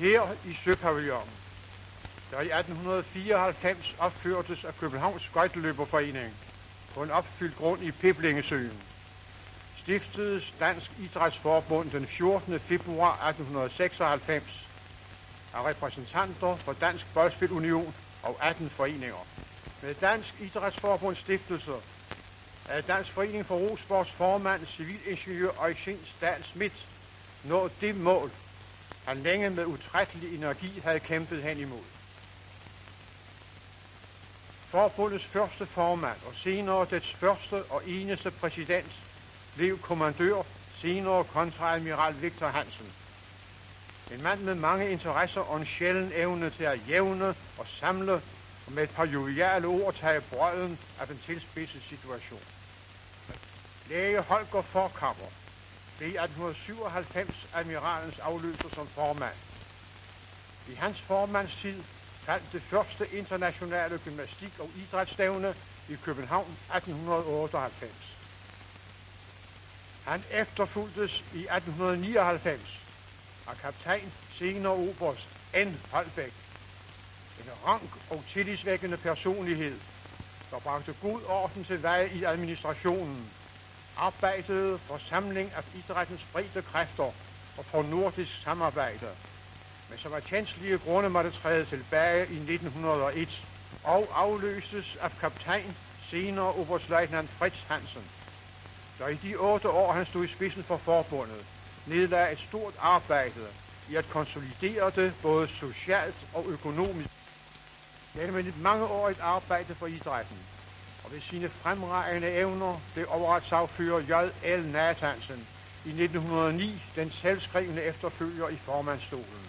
Her i Søpavillonen, der i 1894 opførtes af Københavns Skøjteløberforening på en opfyldt grund i Piblingesøen. Stiftedes Dansk Idrætsforbund den 14. februar 1896 af repræsentanter for Dansk Boldspilunion og 18 foreninger. Med Dansk Idrætsforbunds stiftelse er Dansk Forening for Rosports formand, civilingeniør Eugen Stahl Schmidt, nået det mål, han længe med utrættelig energi havde kæmpet hen imod. Forbundets første formand og senere dets første og eneste præsident blev kommandør, senere kontraadmiral Victor Hansen. En mand med mange interesser og en sjælden evne til at jævne og samle og med et par joviale ord tage brøden af den tilspidsede situation. Læge Holger Forkammer blev i 1897 admiralens afløser som formand. I hans formandstid fandt det første internationale gymnastik- og idrætsstævne i København 1898. Han efterfulgtes i 1899 af kaptajn senere oberst N. Holbæk. En rank og tillidsvækkende personlighed, der bragte god orden til vej i administrationen, arbejdede for samling af idrættens brede kræfter og for nordisk samarbejde, men som af tjenstlige grunde måtte træde tilbage i 1901 og afløstes af kaptajn, senere oberstløjtnant Fritz Hansen, der i de otte år, han stod i spidsen for forbundet, nedlagde et stort arbejde i at konsolidere det både socialt og økonomisk. Gennem et mangeårigt arbejde for idrætten, og ved sine fremragende evner blev overretssagfører J.L. Nathansen i 1909 den selvskrivende efterfølger i formandstolen.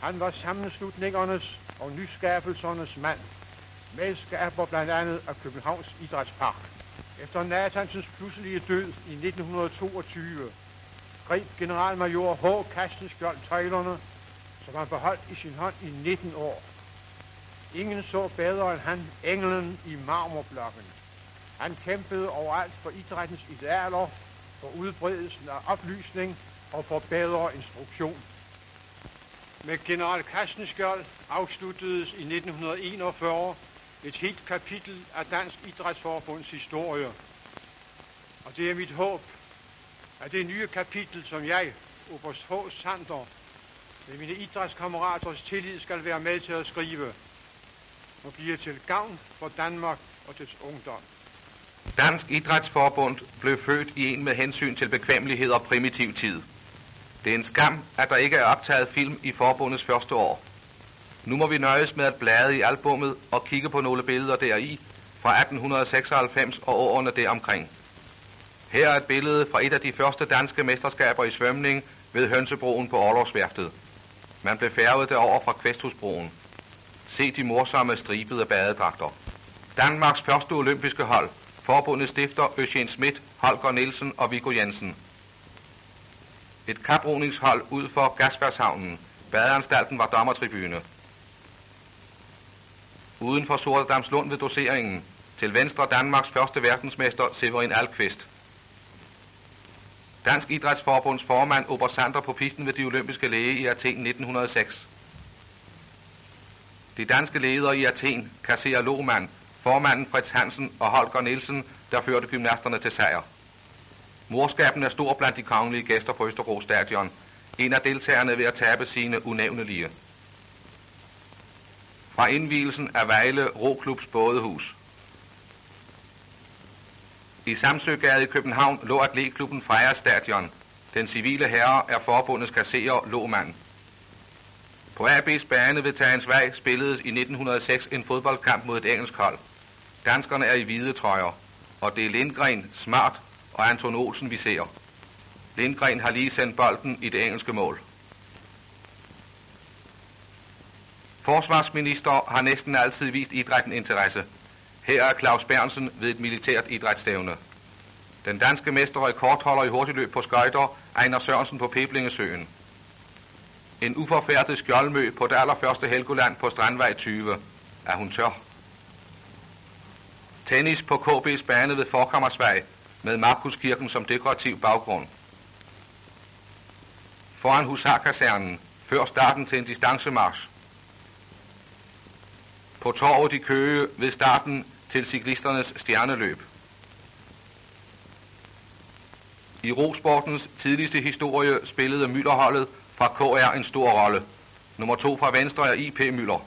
Han var sammenslutningernes og nyskabelsernes mand, medskaber blandt andet af Københavns Idrætspark. Efter Nathansens pludselige død i 1922 greb generalmajor H. Kastenskjold tøjlerne, som han beholdt i sin hånd i 19 år. Ingen så bedre end han englen i marmorblokken. Han kæmpede overalt for idrættens idealer, for udbredelsen af oplysning og for bedre instruktion. Med general Kastenskjold afsluttedes i 1941 et helt kapitel af Dansk Idrætsforbunds historie. Og det er mit håb, at det nye kapitel, som jeg, Oberst H. Sander, med mine idrætskammeraters tillid skal være med til at skrive, og bliver til gavn for Danmark og dets ungdom. Dansk Idrætsforbund blev født i en med hensyn til bekvemmelighed og primitiv tid. Det er en skam, at der ikke er optaget film i forbundets første år. Nu må vi nøjes med at blade i albummet og kigge på nogle billeder deri fra 1896 og årene deromkring. Her er et billede fra et af de første danske mesterskaber i svømning ved Hønsebroen på Orlovsværftet. Man blev færget derover fra Kvæsthusbroen. Se de morsomme stribede badedragter. Danmarks første olympiske hold. Forbundet stifter Øsjen Schmidt, Holger Nielsen og Viggo Jensen. Et kaproningshold ud for Gaspershavnen. Badeanstalten var dommertribune. Uden for Sortedamslund ved doseringen. Til venstre Danmarks første verdensmester Severin Alkvist. Dansk Idrætsforbunds formand Obersander på pisten ved de olympiske læge i Athen 1906. De danske ledere i Athen, kasserer Lohmann, formanden Fritz Hansen og Holger Nielsen, der førte gymnasterne til sejr. Morskaben er stor blandt de kongelige gæster på Østerbro Stadion. En af deltagerne ved at tabe sine unævnelige. Fra indvielsen af Vejle Roklubs bådehus. I Samsøgade i København lå atletklubben Freja Stadion. Den civile herre er forbundets kasserer Lohmann. På AB's bane ved Tagensvej spilledes i 1906 en fodboldkamp mod et engelsk hold. Danskerne er i hvide trøjer, og det er Lindgren, Smart og Anton Olsen, vi ser. Lindgren har lige sendt bolden i det engelske mål. Forsvarsminister har næsten altid vist idrætten interesse. Her er Claus Bernsen ved et militært idrætsstævne. Den danske mester rekordholder i hurtigløb på skøjter, Ejner Sørensen på Peblingesøen. En uforfærdet skjoldmø på det allerførste Helgoland på Strandvej 20. Er hun tør? Tennis på KB's bane ved Forkammersvej med Markuskirken som dekorativ baggrund. Foran Husarkasernen før starten til en distancemarsch. På torvet i Køge ved starten til cyklisternes stjerneløb. I rosportens tidligste historie spillede Myllerholdet fra KR en stor rolle. Nummer to fra venstre er IP Møller.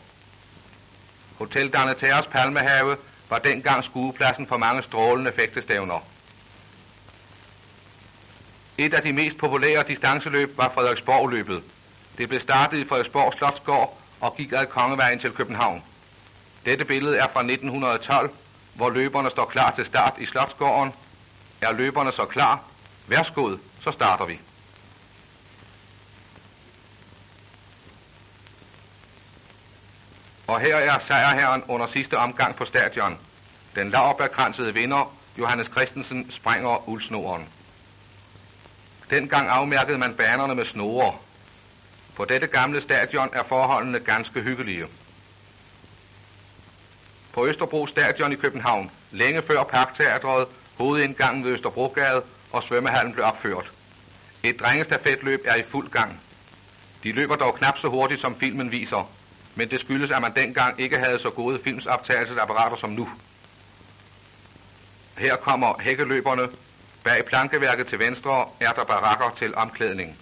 Hotel Danetæres Palmehave var dengang skuepladsen for mange strålende fægtestævner. Et af de mest populære distanceløb var Frederiksborg-løbet. Det blev startet i Frederiksborg Slotsgård og gik ad Kongevejen til København. Dette billede er fra 1912, hvor løberne står klar til start i Slotsgården. Er løberne så klar? Værsgod, så starter vi. Og her er sejrherren under sidste omgang på stadion. Den lavbærkransede vinder, Johannes Christensen, sprænger uldsnoren. Dengang afmærkede man banerne med snore. På dette gamle stadion er forholdene ganske hyggelige. På Østerbro Stadion i København, længe før Parkteatret, hovedindgangen ved Østerbrogade og svømmehallen blev opført. Et drengestafetløb er i fuld gang. De løber dog knap så hurtigt, som filmen viser, men det skyldes, at man dengang ikke havde så gode filmsoptagelsesapparater som nu. Her kommer hækkeløberne. Bag plankeværket til venstre er der barakker til omklædning.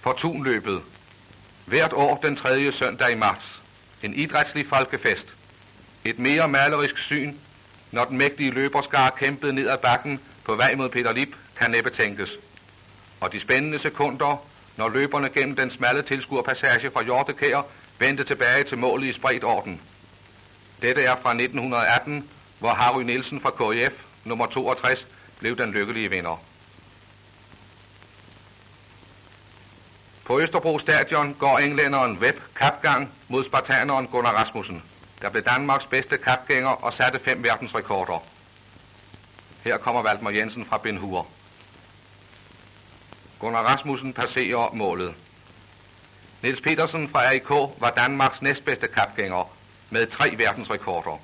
Fortunløbet. Hvert år den 3. søndag i marts. En idrætslig folkefest. Et mere malerisk syn, når den mægtige løberskar kæmpede ned ad bakken på vej mod Peter Lip, kan næppe tænkes. Og de spændende sekunder, når løberne gennem den smalle tilskuerpassage fra Hjortekær vendte tilbage til målet i spredt orden. Dette er fra 1918, hvor Harry Nielsen fra KF, nummer 62, blev den lykkelige vinder. På Østerbro Stadion går englænderen Webb kapgang mod spartaneren Gunnar Rasmussen, der blev Danmarks bedste kapgænger og satte fem verdensrekorder. Her kommer Valdemar Jensen fra Ben Hur. Gunnar Rasmussen passerer målet. Niels Petersen fra RIK var Danmarks næstbedste kapgænger med tre verdensrekorder.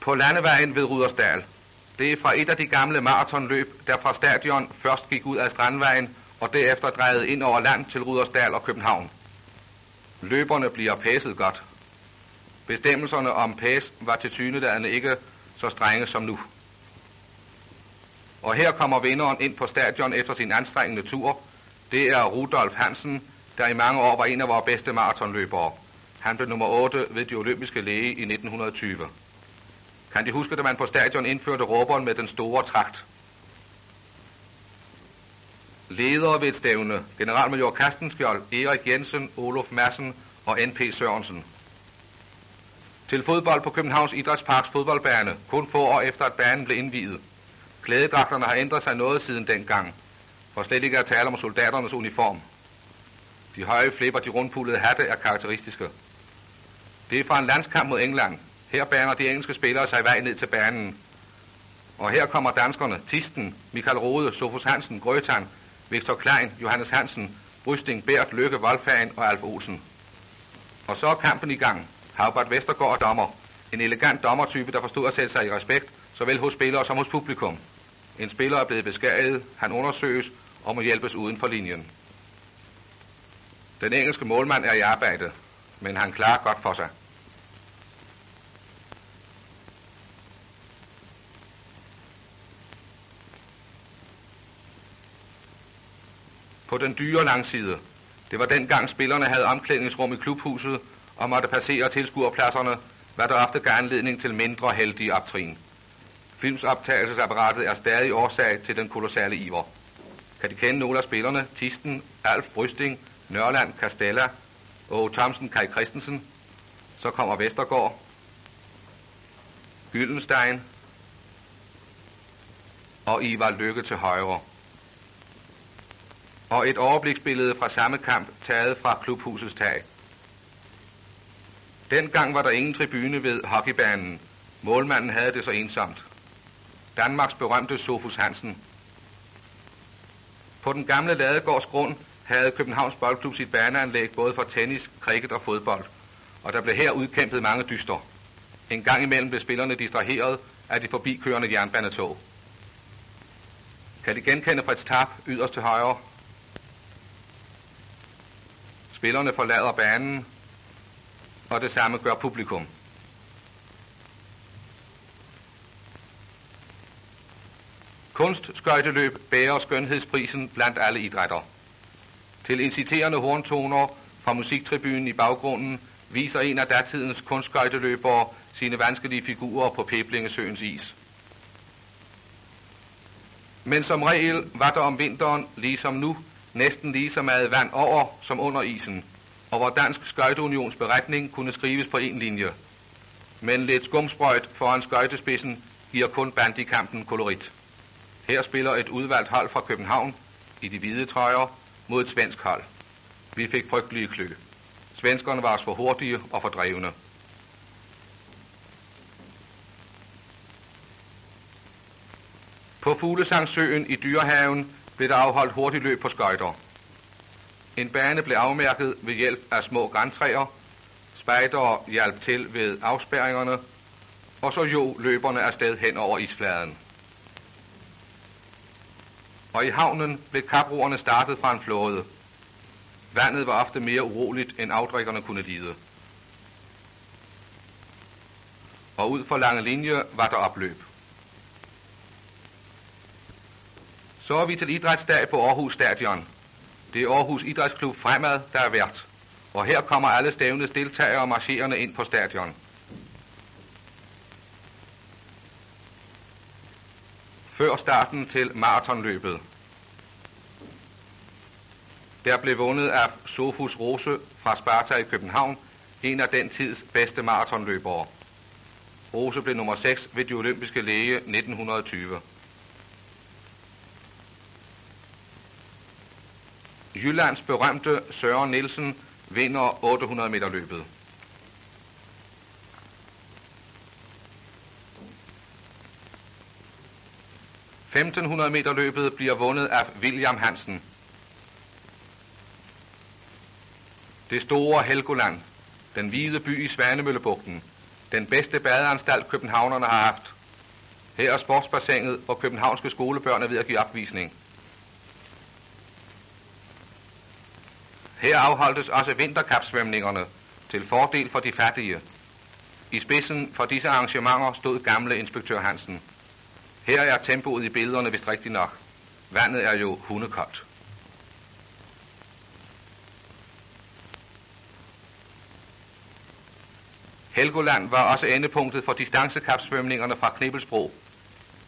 På landevejen ved Rudersdal. Det er fra et af de gamle maratonløb, der fra stadion først gik ud af Strandvejen og derefter drejede ind over land til Rudersdal og København. Løberne bliver pæset godt. Bestemmelserne om pæs var til synedagene ikke så strenge som nu. Og her kommer vinderen ind på stadion efter sin anstrengende tur. Det er Rudolf Hansen, der i mange år var en af vores bedste maratonløbere. Han blev nummer 8 ved de olympiske læge i 1920. Kan de huske, da man på stadion indførte råberen med den store trakt? Ledere ved et stævne, generalmajor Kastenskjold, Erik Jensen, Olof Madsen og N.P. Sørensen. Til fodbold på Københavns Idrætsparks fodboldbane, kun få år efter at banen blev indviet. Klædedragterne har ændret sig noget siden dengang, for slet ikke at tale om soldaternes uniform. De høje flipper, de rundpullede hatte er karakteristiske. Det er fra en landskamp mod England. Her baner de engelske spillere sig vej ned til banen. Og her kommer danskerne, Tisten, Michael Rode, Sofus Hansen, Grøtan, Victor Klein, Johannes Hansen, Brysting, Bert, Lykke, Wolfhagen og Alf Olsen. Og så er kampen i gang. Havbart Vestergaard er dommer. En elegant dommertype, der forstod at sætte sig i respekt, såvel hos spillere som hos publikum. En spiller er blevet beskadiget, han undersøges og må hjælpes uden for linjen. Den engelske målmand er i arbejde, men han klarer godt for sig. På den dyre langside. Det var dengang spillerne havde omklædningsrum i klubhuset og måtte passere tilskuerpladserne, hvad der ofte gav anledning til mindre heldige optrin. Filmsoptagelsesapparatet er stadig årsag til den kolossale iver. Kan de kende nogle af spillerne? Tisten, Alf Brysting, Nørland, Castella, og Thomsen, Kai Christensen. Så kommer Vestergaard, Gyldenstein og Ivar Lykke til højre. Og et overbliksbillede fra samme kamp taget fra klubhusets tag. Dengang var der ingen tribune ved hockeybanen. Målmanden havde det så ensomt. Danmarks berømte Sofus Hansen. På den gamle Ladegårds grund havde Københavns Boldklub sit baneanlæg både for tennis, cricket og fodbold, og der blev her udkæmpet mange dyster. En gang imellem blev spillerne distraheret af de forbikørende jernbanetog. kan de genkende Fritz Tap yderst til højre. Spillerne forlader banen, og det samme gør publikum. Kunstskøjteløb bærer skønhedsprisen blandt alle idrætter. Til inciterende horntoner fra musiktribunen i baggrunden viser en af datidens kunstskøjteløbere sine vanskelige figurer på Peblingesøens is. Men som regel var der om vinteren, ligesom nu, næsten lige så meget vand over som under isen, og hvor Dansk Skøjteunions beretning kunne skrives på en linje. Men lidt skumsprøjt foran skøjtespidsen giver kun bandikampen kolorit. Her spiller et udvalgt hold fra København i de hvide trøjer mod et svensk hold. Vi fik frygtelige klø. Svenskerne var os for hurtige og for drevne. På Fuglesangsøen i Dyrehaven blev der afholdt hurtigt løb på skøjter. En bane blev afmærket ved hjælp af små græntræer, spejdere hjalp til ved afspærringerne, og så jo løberne afsted hen over isfladen. Og i havnen blev kaproerne startet fra en flåde. Vandet var ofte mere uroligt, end afdrikkerne kunne lide. Og ud for lange linje var der opløb. Så er vi til idrætsdag på Aarhus Stadion. Det er Aarhus Idrætsklub Fremad, der er vært. Og her kommer alle stævnes deltagere marcherende ind på stadion. Før starten til maratonløbet. Der blev vundet af Sofus Rose fra Sparta i København, en af den tids bedste maratonløbere. Rose blev nummer 6 ved de olympiske læge 1920. Jyllands berømte Søren Nielsen vinder 800 meter løbet. ...1500 meter løbet bliver vundet af William Hansen. Det store Helgoland, den hvide by i Svanemøllebugten, den bedste badeanstalt københavnerne har haft. Her er sportsbassinet, hvor københavnske skolebørn er ved at give opvisning. Her afholdtes også vinterkapsvømningerne til fordel for de fattige. I spidsen for disse arrangementer stod gamle inspektør Hansen. Her er tempoet i billederne vist rigtigt nok. Vandet er jo hundekoldt. Helgoland var også endepunktet for distancekapsvømningerne fra Knibbelsbro.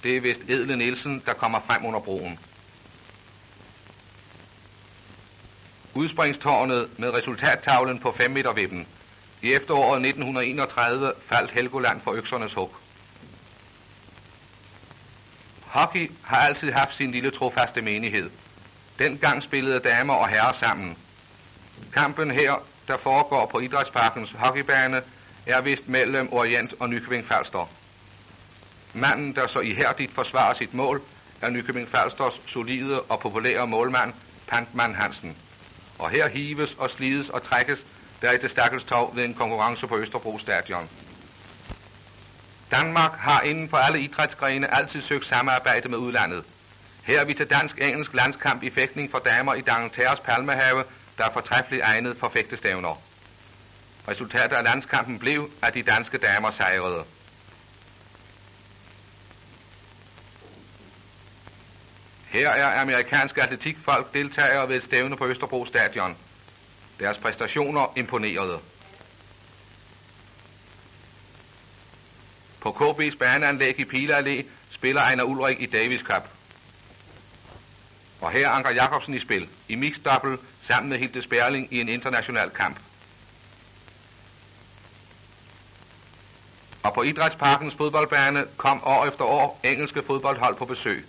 Det er vist Edle Nielsen, der kommer frem under broen. Udspringstårnet med resultattavlen på 5 meter vippen. I efteråret 1931 faldt Helgoland for øksernes hug. Hockey har altid haft sin lille trofaste menighed. Dengang spillede damer og herrer sammen. Kampen her, der foregår på Idrætsparkens hockeybane, er vist mellem Orient og Nykøbing Falster. Manden, der så ihærdigt forsvarer sit mål, er Nykøbing Falsters solide og populære målmand, Pantman Hansen og her hives og slides og trækkes der i det stakkelstov ved en konkurrence på Østerbro Stadion. Danmark har inden for alle idrætsgrene altid søgt samarbejde med udlandet. Her er vi til dansk-engelsk landskamp i fægtning for damer i Dangletæres Palmehave, der er fortræffeligt egnet for fægtestævner. Resultatet af landskampen blev, at de danske damer sejrede. Her er amerikanske atletikfolk deltagere ved et stævne på Østerbro Stadion. Deres præstationer imponerede. På KB's baneanlæg i Pila Allé spiller Ejner Ulrik i Davis Cup. Og her Anker Jacobsen i spil, i mixed double sammen med Hilde Sperling i en international kamp. Og på Idrætsparkens fodboldbane kom år efter år engelske fodboldhold på besøg.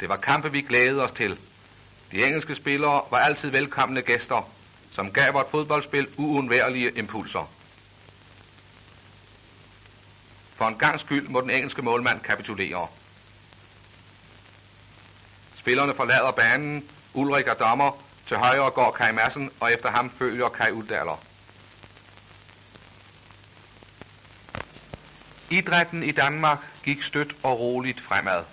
Det var kampe, vi glædede os til. De engelske spillere var altid velkomne gæster, som gav vort fodboldspil uundværlige impulser. For en gang skyld må den engelske målmand kapitulere. Spillerne forlader banen, Ulrik er dommer, til højre går Kai Madsen, og efter ham følger Kai Uddaler. Idrætten i Danmark gik stødt og roligt fremad.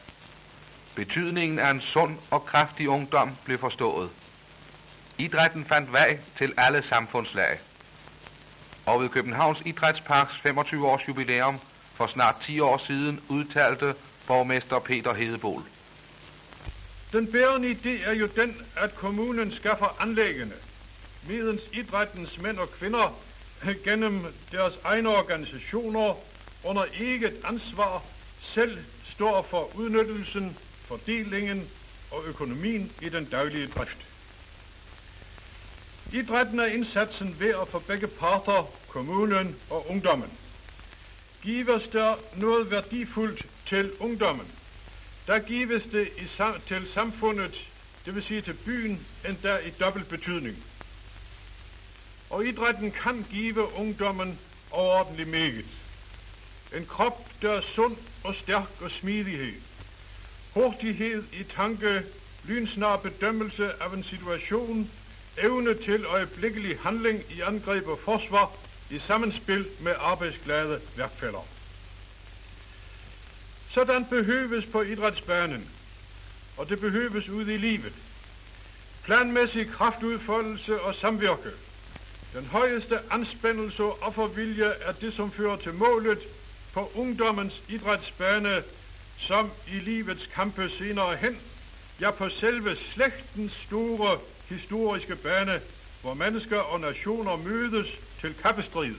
Betydningen af en sund og kraftig ungdom blev forstået. Idrætten fandt vej til alle samfundslag. Og ved Københavns Idrætsparks 25 års jubilæum for snart 10 år siden udtalte borgmester Peter Hedebol. Den bærende idé er jo den, at kommunen skaffer anlæggene, medens idrættens mænd og kvinder gennem deres egne organisationer under eget ansvar selv står for udnyttelsen, fordelingen og økonomien i den daglige drift. Idrætten er indsatsen værd for begge parter, kommunen og ungdommen. Gives der noget værdifuldt til ungdommen, der gives det i sam- til samfundet, det vil sige til byen, endda i dobbelt betydning. Og idrætten kan give ungdommen overordentlig meget. En krop, der er sund og stærk og smidighed. Hurtighed i tanke, lynsnar bedømmelse af en situation, evne til øjeblikkelig handling i angreb og forsvar i sammenspil med arbejdsglade værkfælder. Sådan behøves på idrætsbanen, og det behøves ude i livet. Planmæssig kraftudfoldelse og samvirke. Den højeste anspændelse og offervilje er det, som fører til målet på ungdommens idrætsbane, som i livets kampe senere hen, ja på selve slægtens store historiske bane, hvor mennesker og nationer mødes til kappestrid.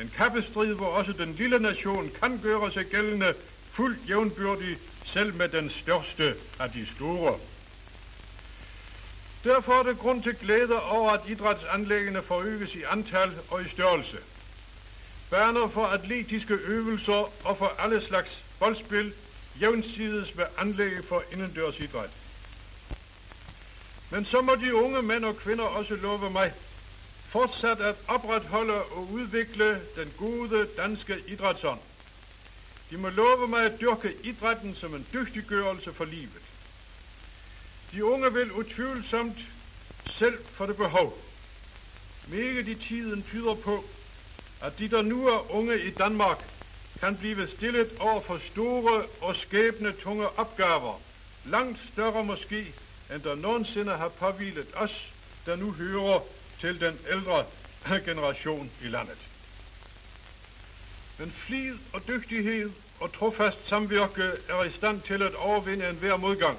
En kappestrid, hvor også den lille nation kan gøre sig gældende fuldt jævnbyrdig selv med den største af de store. Derfor er det grund til glæde over, at idrætsanlæggene forøges i antal og i størrelse. Baner for atletiske øvelser og for alle slags boldspil jævnsides med anlæg for indendørs idræt. Men så må de unge mænd og kvinder også love mig fortsat at opretholde og udvikle den gode danske idrætsånd. De må love mig at dyrke idrætten som en dygtiggørelse for livet. De unge vil utvivlsomt selv for det behov. Meget i tiden tyder på, at de, der nu er unge i Danmark, kan blive stillet over for store og skæbne tunge opgaver, langt større måske, end der nogensinde har påvilet os, der nu hører til den ældre generation i landet. Men flid og dygtighed og trofast samvirke er i stand til at overvinde enhver modgang.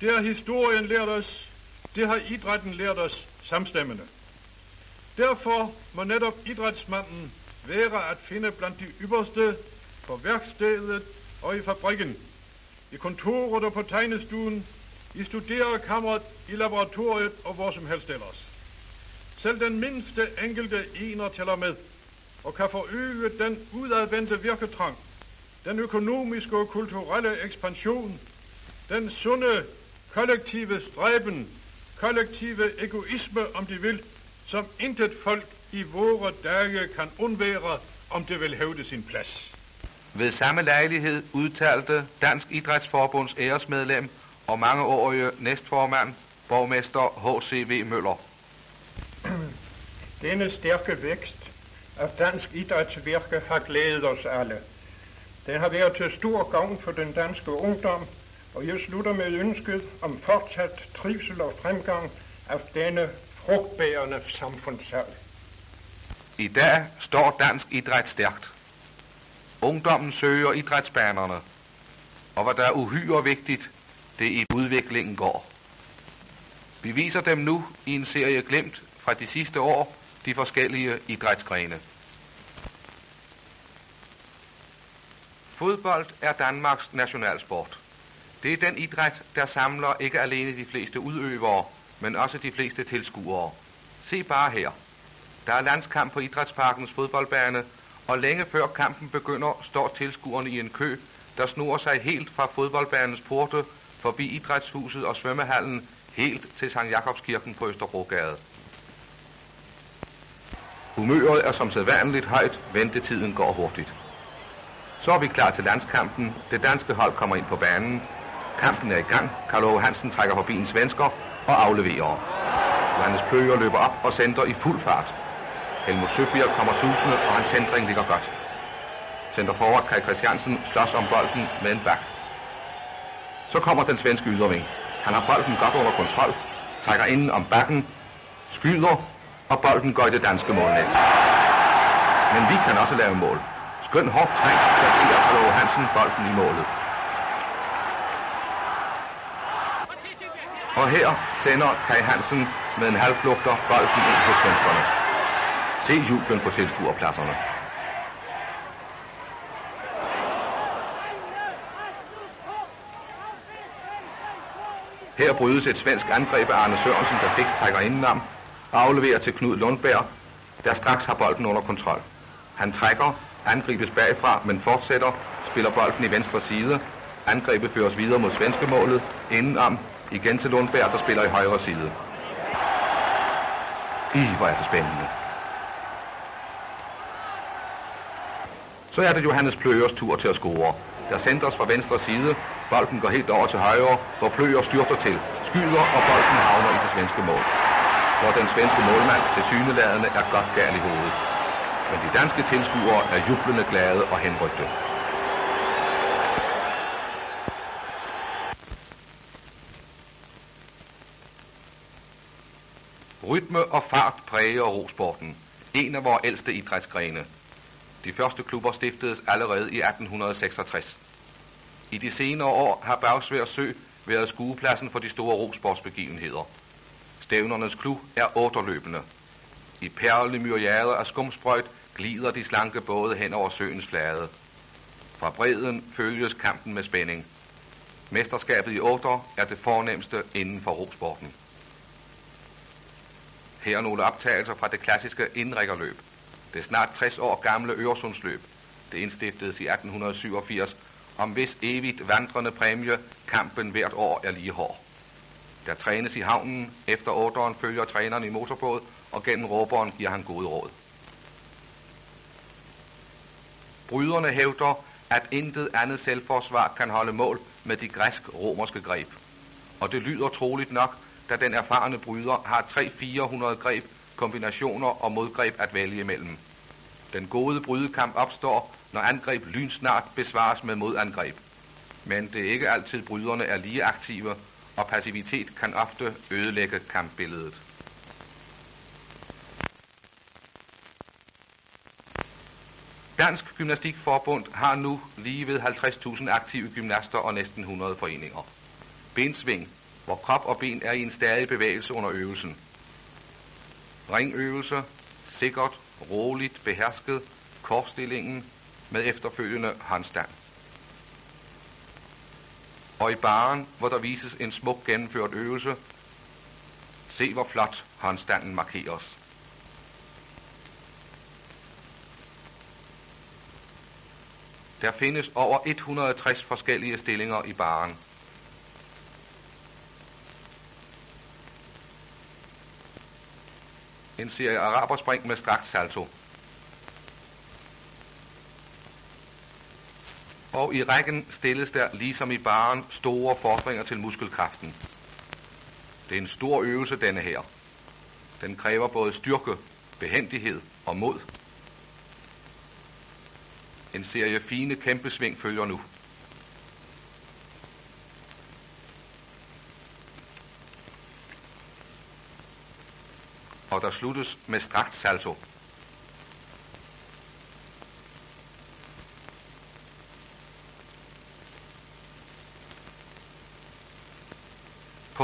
Det har historien lært os, det har idrætten lært os samstemmende. Derfor må netop idrætsmanden være at finde blandt de ypperste på værkstedet og i fabrikken, i kontoret og på tegnestuen, i studerekammeret, i laboratoriet og hvor som helst ellers. Selv den mindste enkelte ener tæller med og kan forøge den udadvendte virketrang, den økonomiske og kulturelle ekspansion, den sunde kollektive stræben, kollektive egoisme, om de vil, som intet folk i vore dage kan undvære, om det vil hævde sin plads. Ved samme lejlighed udtalte Dansk Idrætsforbunds æresmedlem og mangeårige næstformand, borgmester H.C.V. Møller. Denne stærke vækst af dansk idrætsvirke har glædet os alle. Den har været til stor gavn for den danske ungdom, og jeg slutter med ønsket om fortsat trivsel og fremgang af denne frugtbærende samfundssal. I dag står dansk idræt stærkt. Ungdommen søger idrætsbanerne, og hvad der er uhyre vigtigt, det i udviklingen går. Vi viser dem nu i en serie glemt fra de sidste år de forskellige idrætsgrene. Fodbold er Danmarks nationalsport. Det er den idræt, der samler ikke alene de fleste udøvere, men også de fleste tilskuere. Se bare her. Der er landskamp på Idrætsparkens fodboldbane, og længe før kampen begynder, står tilskuerne i en kø, der snor sig helt fra fodboldbanens porte, forbi Idrætshuset og svømmehallen, helt til Sankt Jakobskirken på Østerbrogade. Humøret er som sædvanligt højt, ventetiden går hurtigt. Så er vi klar til landskampen. Det danske hold kommer ind på banen. Kampen er i gang. Karl Ove Hansen trækker forbi en svensker og afleverer. Johannes Pøger løber op og sender i fuld fart. Helmut Søbjerg kommer susende, og hans centring ligger godt. Center forward Kai Christiansen slås om bolden med en bak. Så kommer den svenske yderving. Han har bolden godt under kontrol, trækker inden om bakken, skyder, og bolden går i det danske målnet. Men vi kan også lave mål. Skøn hårdt trængt, placerer Karlo Hansen bolden i målet. Og her sender Kai Hansen med en halvflugter bolden ind på svenskerne. Se jublen på tilskuerpladserne. Her brydes et svensk angreb af Arne Sørensen, der fik trækker indenom afleverer til Knud Lundberg, der straks har bolden under kontrol. Han trækker, angribes bagfra, men fortsætter, spiller bolden i venstre side. Angrebet føres videre mod svenske målet, indenom igen til Lundberg, der spiller i højre side. I, hvor er det spændende. Så er det Johannes Pløgers tur til at score. Der sendes fra venstre side. Bolden går helt over til højre, hvor Pløger styrter til, skyder, og bolden havner i det svenske mål. Hvor den svenske målmand til syneladende er godt gal i hovedet. Men de danske tilskuere er jublende glade og henrygte. Rytme og fart præger rosporten, en af vores ældste idrætsgrene. De første klubber stiftedes allerede i 1866. I de senere år har Bagsvær Sø været skuepladsen for de store rosportsbegivenheder. Stævnernes klub er otterløbende. I perle myriader af skumsprøjt glider de slanke både hen over søens flade. Fra bredden følges kampen med spænding. Mesterskabet i otter er det fornemmeste inden for rosporten. Her er nogle optagelser fra det klassiske indrikkerløb. Det snart 60 år gamle Øresundsløb. Det indstiftedes i 1887, om hvis evigt vandrende præmie kampen hvert år er lige hård. Der trænes i havnen, efter ordren følger træneren i motorbåd, og gennem råberen giver han gode råd. Bryderne hævder, at intet andet selvforsvar kan holde mål med de græsk-romerske greb. Og det lyder troligt nok, da den erfarne bryder har 300-400 greb, kombinationer og modgreb at vælge imellem. Den gode brydekamp opstår, når angreb lynsnart besvares med modangreb. Men det er ikke altid bryderne er lige aktive, og passivitet kan ofte ødelægge kampbilledet. Dansk Gymnastikforbund har nu lige ved 50.000 aktive gymnaster og næsten 100 foreninger. Bensving, hvor krop og ben er i en stadig bevægelse under øvelsen. Ringøvelser, sikkert, roligt, behersket, korsstillingen med efterfølgende håndstand. Og i baren, hvor der vises en smuk gennemført øvelse, se hvor flot håndstanden markeres. Der findes over 160 forskellige stillinger i baren. En serie araberspring med strakt salto. Og i rækken stilles der, ligesom i baren, store fordringer til muskelkraften. Det er en stor øvelse, denne her. Den kræver både styrke, behendighed og mod. En serie fine kæmpesving følger nu. Og der sluttes med strakt salto.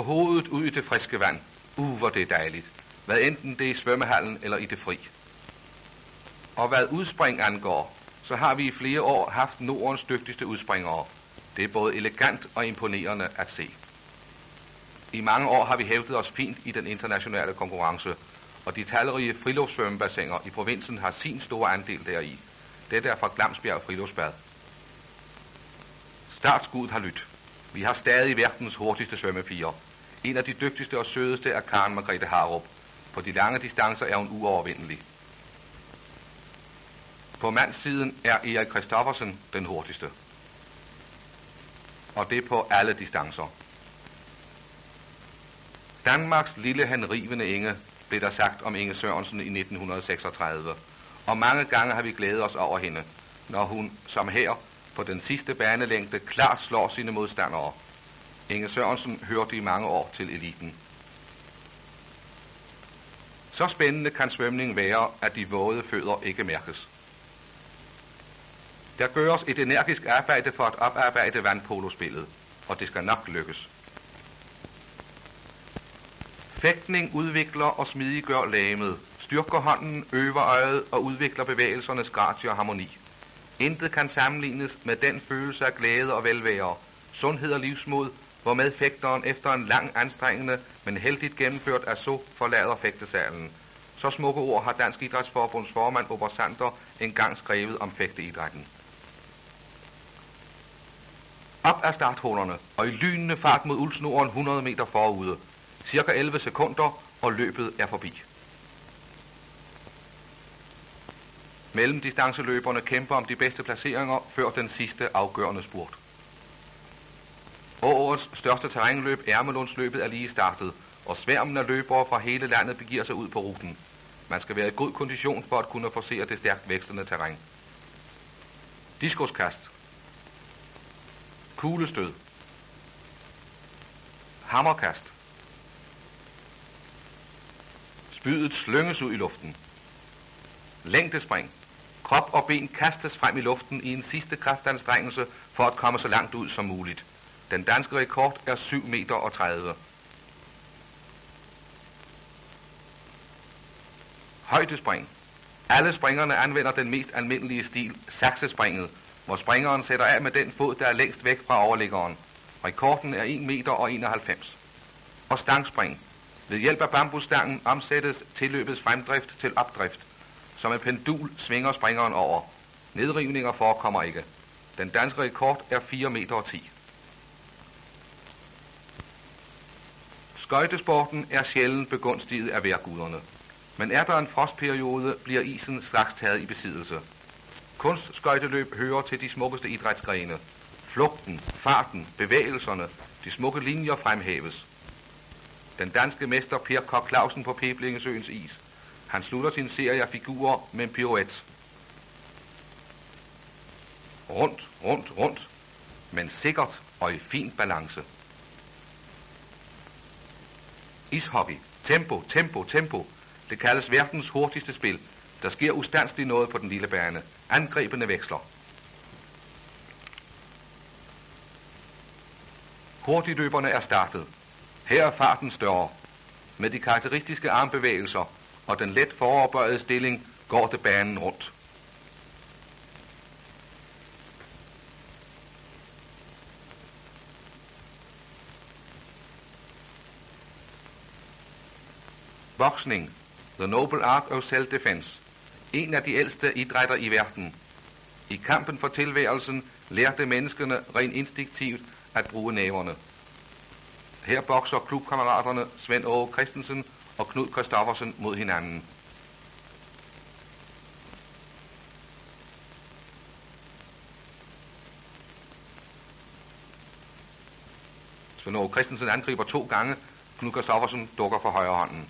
Hovedet ud i det friske vand. Uh, hvor det er dejligt. Hvad enten det er i svømmehallen eller i det fri. Og hvad udspring angår, så har vi i flere år haft Nordens dygtigste udspringere. Det er både elegant og imponerende at se. I mange år har vi hævdet os fint i den internationale konkurrence, og de talrige friluftssvømmebassiner i provinsen har sin store andel deri. Dette er fra Glamsbjerg Friluftsbad. Startskuddet har lyttet. Vi har stadig verdens hurtigste svømmepiger. En af de dygtigste og sødeste er Karen Margrethe Harup. På de lange distancer er hun uovervindelig. På mandssiden er Erik Christoffersen den hurtigste. Og det på alle distancer. Danmarks lille henrivende Inge, blev der sagt om Inge Sørensen i 1936. Og mange gange har vi glædet os over hende, når hun, som her, på den sidste banelængde klart slår sine modstandere. Inge Sørensen hørte i mange år til eliten. Så spændende kan svømning være, at de våde fødder ikke mærkes. Der gøres et energisk arbejde for at oparbejde vandpolospillet, og det skal nok lykkes. Fægtning udvikler og smidiggør lamet, styrker hånden, øver øjet og udvikler bevægelsernes gratie og harmoni. Intet kan sammenlignes med den følelse af glæde og velvære, sundhed og livsmod, hvormed fægteren efter en lang anstrengende, men heldigt gennemført af så forlader fægtesalen. Så smukke ord har Dansk Idrætsforbunds formand Obersander engang skrevet om fægteidrætten. Op af starthullerne og i lynende fart mod uldsnoren 100 meter forude. Cirka 11 sekunder, og løbet er forbi. Mellemdistanceløberne kæmper om de bedste placeringer før den sidste afgørende spurt. Årets største terrænløb, Ærmelundsløbet, er lige startet, og sværmen af løbere fra hele landet begiver sig ud på ruten. Man skal være i god kondition for at kunne forsere det stærkt vækstende terræn. Diskoskast. Kuglestød. Hammerkast. Spydet slynges ud i luften. Længdespring. Krop og ben kastes frem i luften i en sidste kraftanstrengelse for at komme så langt ud som muligt. Den danske rekord er 7 meter og 30. Højdespring. Alle springerne anvender den mest almindelige stil, saksespringet, hvor springeren sætter af med den fod, der er længst væk fra overliggeren. Rekorden er 1 meter og 91. Og stangspring. Ved hjælp af bambusstangen omsættes tilløbets fremdrift til opdrift. Som en pendul svinger springeren over. Nedrivninger forekommer ikke. Den danske rekord er 4 meter og 10. Skøjtesporten er sjældent begunstiget af værguderne. Men er der en frostperiode, bliver isen straks taget i besiddelse. Kunstskøjteløb hører til de smukkeste idrætsgrene. Flugten, farten, bevægelserne, de smukke linjer fremhæves. Den danske mester Per Kok Clausen på Peblingesøens is. Han slutter sin serie af figurer med en pirouette. Rundt, rundt, rundt, men sikkert og i fin balance. Ishockey. Tempo, tempo, tempo. Det kaldes verdens hurtigste spil. Der sker ustandsligt noget på den lille bane. Angrebene veksler. Hurtigløberne er startet. Her er farten større. Med de karakteristiske armbevægelser og den let foroverbøjede stilling går det banen rundt. Boksning, The Noble Art of Self-Defense, en af de ældste idrætter i verden. I kampen for tilværelsen lærte menneskene rent instinktivt at bruge næverne. Her bokser klubkammeraterne Svend Åge Christensen og Knud Kristoffersen mod hinanden. Svend Åge Christensen angriber to gange, Knud Kristoffersen dukker for højre hånden.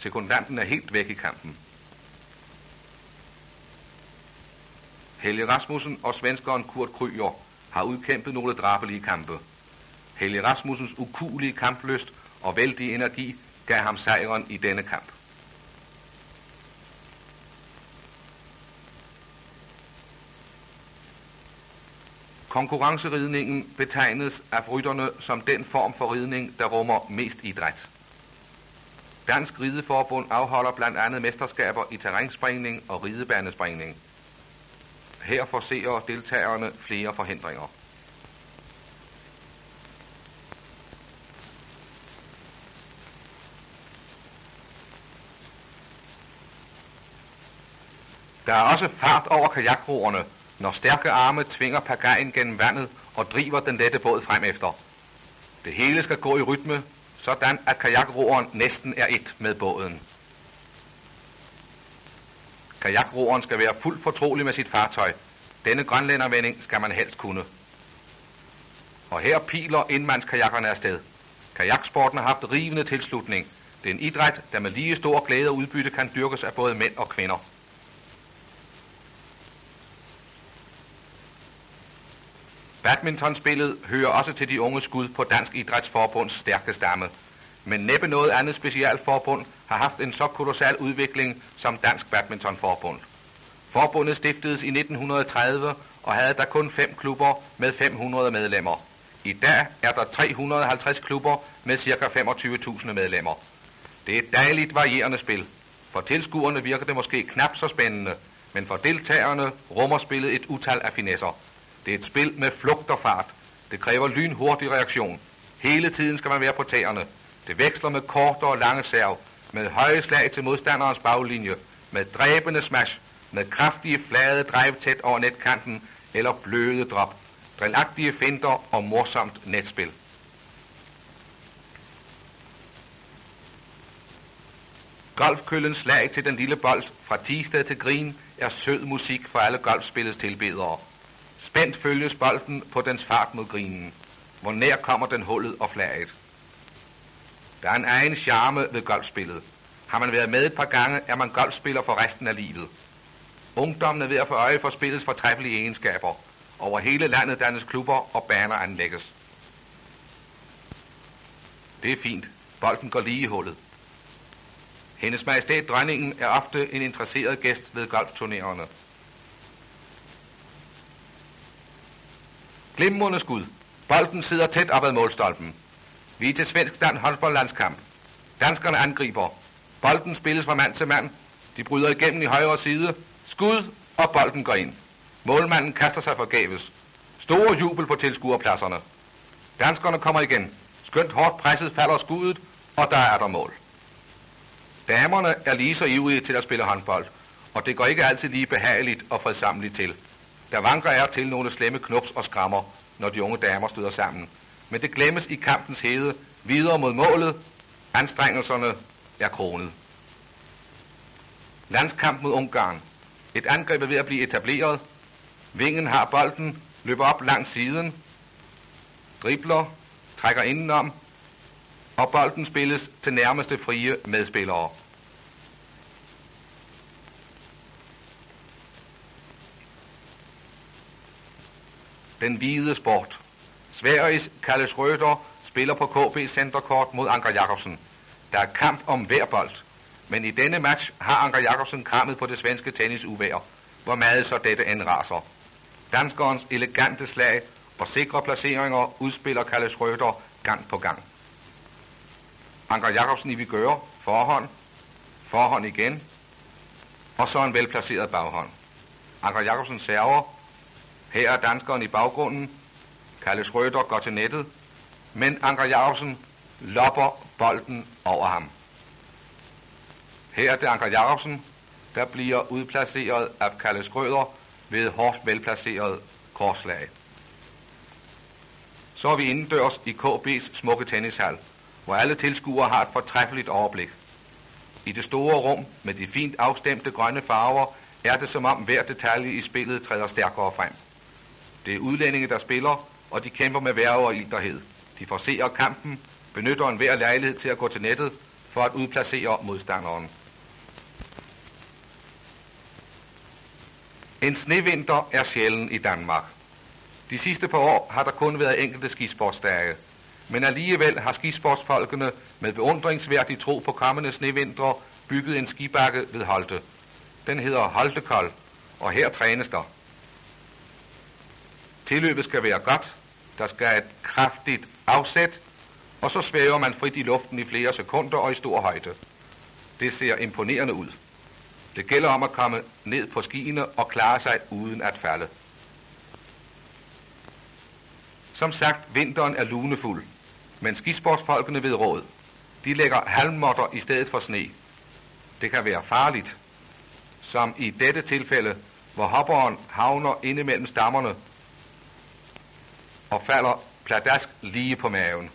Sekundanten er helt væk i kampen. Helge Rasmussen og svenskeren Kurt Kryer har udkæmpet nogle drabelige kampe. Helge Rasmussens ukulige kampløst og vældige energi gav ham sejren i denne kamp. Konkurrenceridningen betegnes af rytterne som den form for ridning, der rummer mest idræt. Dansk Rideforbund afholder blandt andet mesterskaber i terrænspringning og ridebanespringning. Her forser deltagerne flere forhindringer. Der er også fart over kajakroerne, når stærke arme tvinger pagajen gennem vandet og driver den lette båd frem efter. Det hele skal gå i rytme, sådan at kajakroeren næsten er et med båden. Kajakroeren skal være fuldt fortrolig med sit fartøj. Denne grønlændervending skal man helst kunne. Og her piler indmandskajakkerne afsted. Kajaksporten har haft rivende tilslutning. Det er en idræt, der med lige stor glæde og udbytte kan dyrkes af både mænd og kvinder. Badmintonspillet hører også til de unge skud på Dansk Idrætsforbunds stærke stamme. Men næppe noget andet specialforbund har haft en så kolossal udvikling som Dansk Badmintonforbund. Forbundet stiftedes i 1930 og havde der kun fem klubber med 500 medlemmer. I dag er der 350 klubber med ca. 25.000 medlemmer. Det er et dejligt varierende spil. For tilskuerne virker det måske knap så spændende, men for deltagerne rummer spillet et utal af finesser. Det er et spil med flugt og fart. Det kræver lynhurtig reaktion. Hele tiden skal man være på tæerne. Det veksler med korte og lange serv, med høje slag til modstanderens baglinje, med dræbende smash, med kraftige flade drive tæt over netkanten eller bløde drop, drillagtige finder og morsomt netspil. Golfkøllens slag til den lille bold fra Tisdag til Grin er sød musik for alle golfspillets tilbedere. Spændt følges bolden på dens fart mod grinen. Hvor nær kommer den hullet og flaget. Der er en egen charme ved golfspillet. Har man været med et par gange, er man golfspiller for resten af livet. Ungdommen er ved at få øje for spillets fortræffelige egenskaber. Over hele landet dannes klubber og baner anlægges. Det er fint. Bolden går lige i hullet. Hendes majestæt dronningen er ofte en interesseret gæst ved golfturnererne. Glimrende skud. Bolden sidder tæt op ad målstolpen. Vi er til svensk dan håndboldlandskamp. Danskerne angriber. Bolden spilles fra mand til mand. De bryder igennem i højre side. Skud, og bolden går ind. Målmanden kaster sig forgæves. Store jubel på tilskuerpladserne. Danskerne kommer igen. Skønt hårdt presset falder skuddet, og der er der mål. Damerne er lige så ivrige til at spille håndbold, og det går ikke altid lige behageligt og fredsamligt til. Der vanker er til nogle slemme knups og skrammer, når de unge damer støder sammen. Men det glemmes i kampens hede videre mod målet. Anstrengelserne er kronet. Landskamp mod Ungarn. Et angreb er ved at blive etableret. Vingen har bolden, løber op langs siden, dribler, trækker indenom, og bolden spilles til nærmeste frie medspillere. Den hvide sport. Sveriges Kalle Schröder spiller på KB Centerkort mod Anker Jakobsen. Der er kamp om hver bold. Men i denne match har Anker Jakobsen krammet på det svenske tennisuvær, hvor meget så dette end raser. Danskerens elegante slag og sikre placeringer udspiller Kalle Schröder gang på gang. Anker Jakobsen i Vigøre, forhånd, forhånd igen, og så en velplaceret baghånd. Anker Jakobsen server, her er danskeren i baggrunden, Kalle Schrøder går til nettet, men Anker Jacobsen lopper bolden over ham. Her er det Anker Jacobsen, der bliver udplaceret af Kalle Schrøder ved hårdt velplaceret korslag. Så er vi indendørs i KB's smukke tennishal hvor alle tilskuere har et fortræffeligt overblik. I det store rum med de fint afstemte grønne farver er det som om hver detalje i spillet træder stærkere frem. Det er udlændinge, der spiller, og de kæmper med værve og ilterhed. De forser kampen, benytter en hver lejlighed til at gå til nettet for at udplacere modstanderen. En snevinter er sjælden i Danmark. De sidste par år har der kun været enkelte skisportsdage – men alligevel har skisportsfolkene med beundringsværdig tro på kommende snevintre bygget en skibakke ved Holte. Den hedder Holtekold, og her trænes der. Tilløbet skal være godt, der skal et kraftigt afsæt, og så svæver man frit i luften i flere sekunder og i stor højde. Det ser imponerende ud. Det gælder om at komme ned på skiene og klare sig uden at falde. Som sagt, vinteren er lunefuld. Men skisportsfolkene ved råd. De lægger halmmotter i stedet for sne. Det kan være farligt, som i dette tilfælde, hvor hopperen havner inde mellem stammerne og falder pladask lige på maven.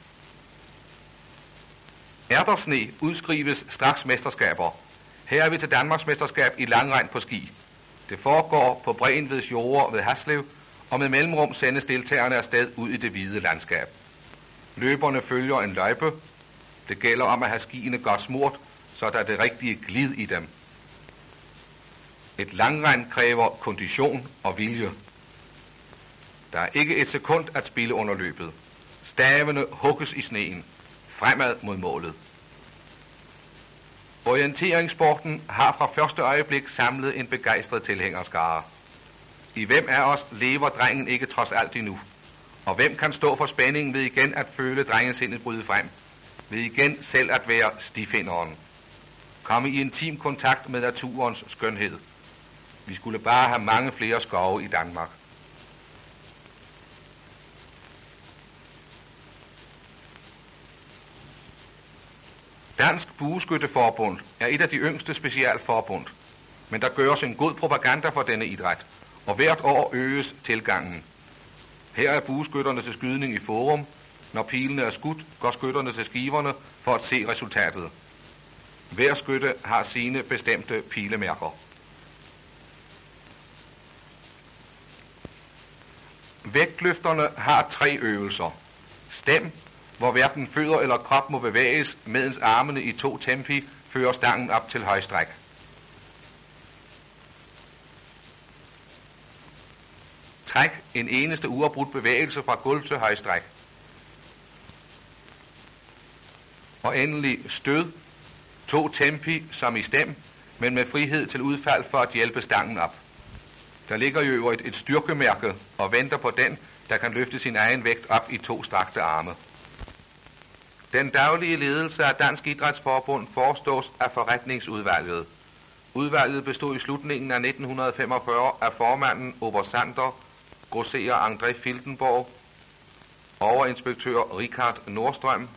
Er der sne, udskrives straks mesterskaber. Her er vi til Danmarks mesterskab i langregn på ski. Det foregår på Breen ved Sjore ved Haslev, og med mellemrum sendes deltagerne afsted ud i det hvide landskab. Løberne følger en løjpe. Det gælder om at have skiene godt smurt, så der er det rigtige glid i dem. Et langregn kræver kondition og vilje. Der er ikke et sekund at spille under løbet. Stavene hugges i sneen. Fremad mod målet. Orienteringssporten har fra første øjeblik samlet en begejstret tilhængerskare. I hvem af os lever drengen ikke trods alt endnu? Og hvem kan stå for spændingen ved igen at føle drengesindet bryde frem? Ved igen selv at være stifinderen? Komme i intim kontakt med naturens skønhed. Vi skulle bare have mange flere skove i Danmark. Dansk Bueskytteforbund er et af de yngste specialforbund, men der gøres en god propaganda for denne idræt, og hvert år øges tilgangen. Her er bueskytterne til skydning i forum. Når pilene er skudt, går skytterne til skiverne for at se resultatet. Hver skytte har sine bestemte pilemærker. Vægtløfterne har tre øvelser. Stem, hvor hverken fødder eller krop må bevæges, medens armene i to tempi fører stangen op til højstræk. Træk en eneste uafbrudt bevægelse fra gulv til højstræk. Og endelig stød, to tempi som i stem, men med frihed til udfald for at hjælpe stangen op. Der ligger jo øvrigt et styrkemærke og venter på den, der kan løfte sin egen vægt op i to strakte arme. Den daglige ledelse af Dansk Idrætsforbund forestås af forretningsudvalget. Udvalget bestod i slutningen af 1945 af formanden Obersander, grosserer André Fildenborg, overinspektør Richard Nordstrøm,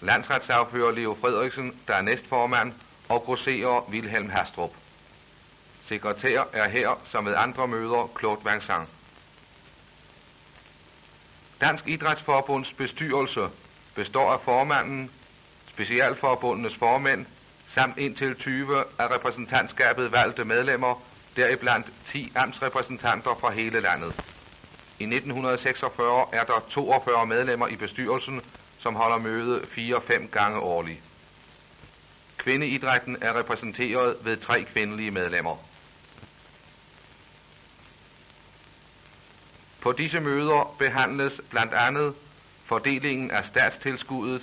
landsretsafører Leo Frederiksen, der er næstformand, og grosserer Wilhelm Hastrup. Sekretær er her, som ved andre møder, Claude Vincent. Dansk Idrætsforbunds bestyrelse består af formanden, specialforbundenes formænd, samt indtil 20 af repræsentantskabet valgte medlemmer, deriblandt 10 amtsrepræsentanter fra hele landet. I 1946 er der 42 medlemmer i bestyrelsen, som holder møde 4-5 gange årligt. Kvindeidrætten er repræsenteret ved tre kvindelige medlemmer. På disse møder behandles blandt andet fordelingen af statstilskuddet,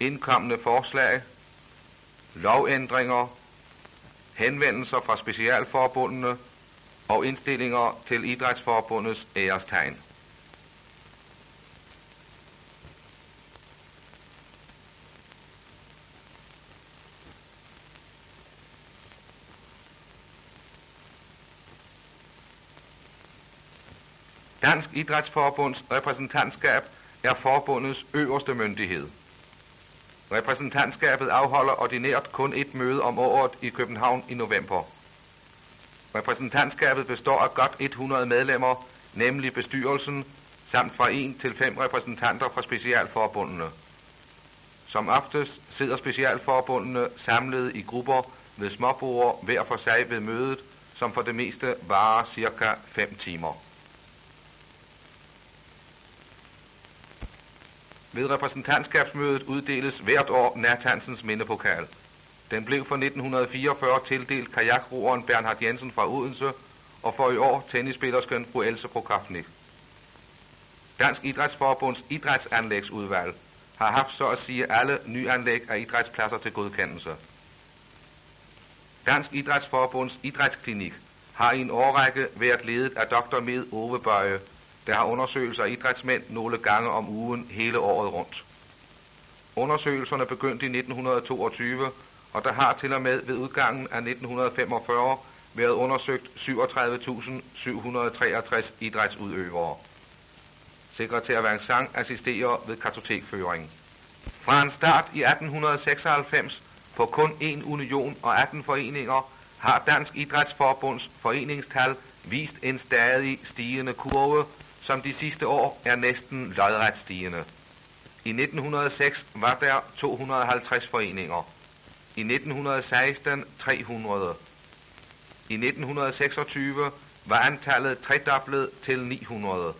indkommende forslag, lovændringer, henvendelser fra specialforbundene og indstillinger til Idrætsforbundets ærestegn. Dansk Idrætsforbunds repræsentantskab er forbundets øverste myndighed. Repræsentantskabet afholder ordinært kun et møde om året i København i november. Repræsentantskabet består af godt 100 medlemmer, nemlig bestyrelsen, samt fra 1 til 5 repræsentanter fra specialforbundene. Som oftest sidder specialforbundene samlet i grupper ved småbord hver for sig ved mødet, som for det meste varer cirka 5 timer. Ved repræsentantskabsmødet uddeles hvert år Nærtansens mindepokal. Den blev for 1944 tildelt kajakroeren Bernhard Jensen fra Odense, og for i år tennisspillersken fru Else Prokofnik. Dansk Idrætsforbunds idrætsanlægsudvalg har haft så at sige alle nyanlæg af idrætspladser til godkendelse. Dansk Idrætsforbunds idrætsklinik har i en årrække været ledet af dr. Med Ove Bøge, der har undersøgelser af idrætsmænd nogle gange om ugen hele året rundt. Undersøgelserne begyndte i 1922, og der har til og med ved udgangen af 1945 været undersøgt 37.763 idrætsudøvere. Sekretær Vangsang assisterer ved kartotekføring. Fra en start i 1896 på kun én union og 18 foreninger har Dansk Idrætsforbunds foreningstal vist en stadig stigende kurve som de sidste år er næsten lodret stigende. I 1906 var der 250 foreninger. I 1916 300. I 1926 var antallet tredoblet til 900.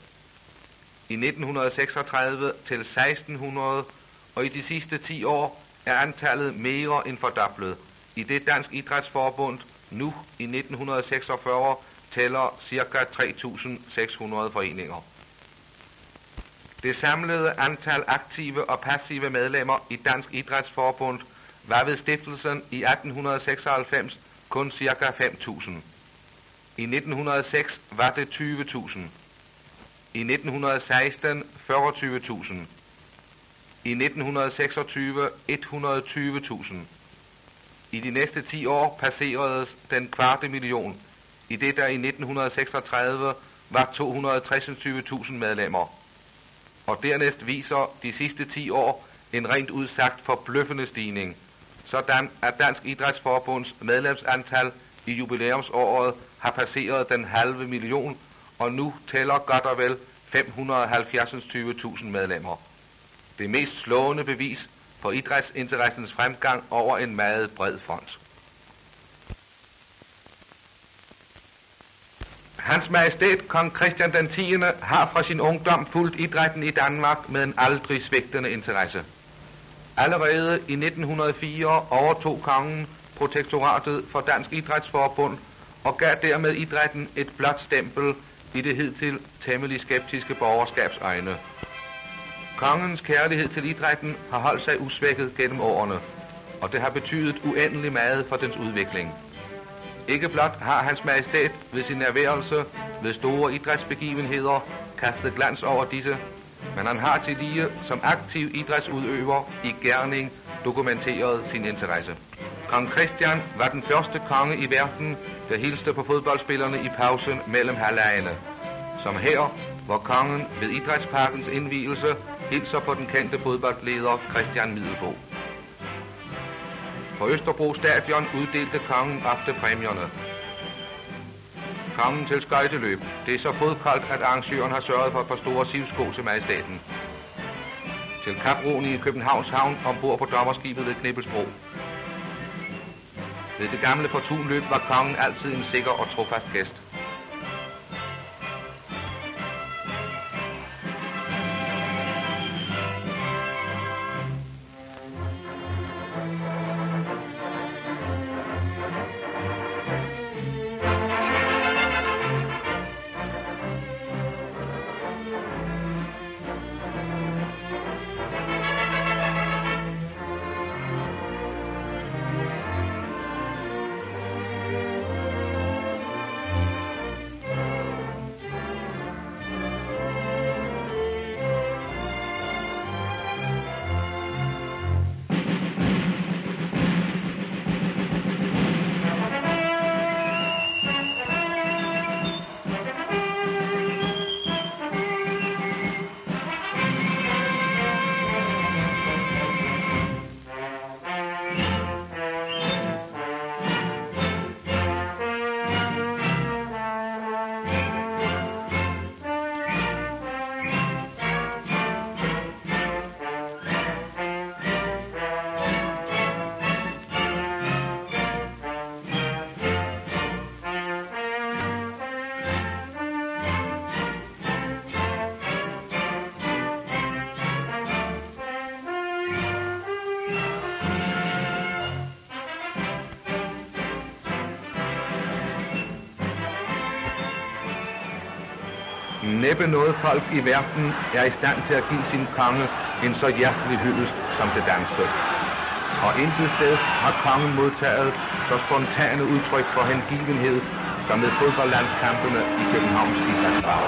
I 1936 til 1600, og i de sidste 10 år er antallet mere end fordoblet, i det Dansk Idrætsforbund nu i 1946 tæller ca. 3.600 foreninger. Det samlede antal aktive og passive medlemmer i Dansk Idrætsforbund var ved stiftelsen i 1896 kun ca. 5.000. I 1906 var det 20.000. I 1916 40.000. I 1926 120.000. I de næste 10 år passeredes den kvarte million, i det der i 1936 var 226.000 medlemmer. Og dernæst viser de sidste 10 år en rent udsagt forbløffende stigning, sådan at Dansk Idrætsforbunds medlemsantal i jubilæumsåret har passeret den halve million, og nu tæller godt og vel 570.000 medlemmer. Det mest slående bevis på idrætsinteressens fremgang over en meget bred front. Hans Majestæt Kong Christian den 10. har fra sin ungdom fulgt idrætten i Danmark med en aldrig svigtende interesse. Allerede i 1904 overtog kongen protektoratet for Dansk Idrætsforbund og gav dermed idrætten et blåt stempel i det hidtil temmelig skeptiske borgerskabs øjne. Kongens kærlighed til idrætten har holdt sig usvækket gennem årene, og det har betydet uendelig meget for dens udvikling. Ikke blot har hans majestæt ved sin erhvervelse ved store idrætsbegivenheder kastet glans over disse, men han har til lige som aktiv idrætsudøver i gerning dokumenteret sin interesse. Kong Christian var den første konge i verden, der hilste på fodboldspillerne i pausen mellem halvlejene. Som her, hvor kongen ved Idrætsparkens indvielse hilser på den kendte fodboldleder Christian Middelbo. På Østerbro Stadion uddelte kongen ofte præmierne. Kongen til skøjteløb. Det er så fodkoldt, at arrangøren har sørget for et par store sivsko til majestaten. Til kaproen i Københavns Havn ombord på dommerskibet ved Knibbelsbro. Ved det gamle fortunløb var kongen altid en sikker og trofast gæst. Næppe noget folk i verden er i stand til at give sin konge en så hjertelig hyldest som det danske. Og intet sted har kongen modtaget så spontane udtryk for hengivenhed som ved fodboldlandskampene i Københavns Idrætspark.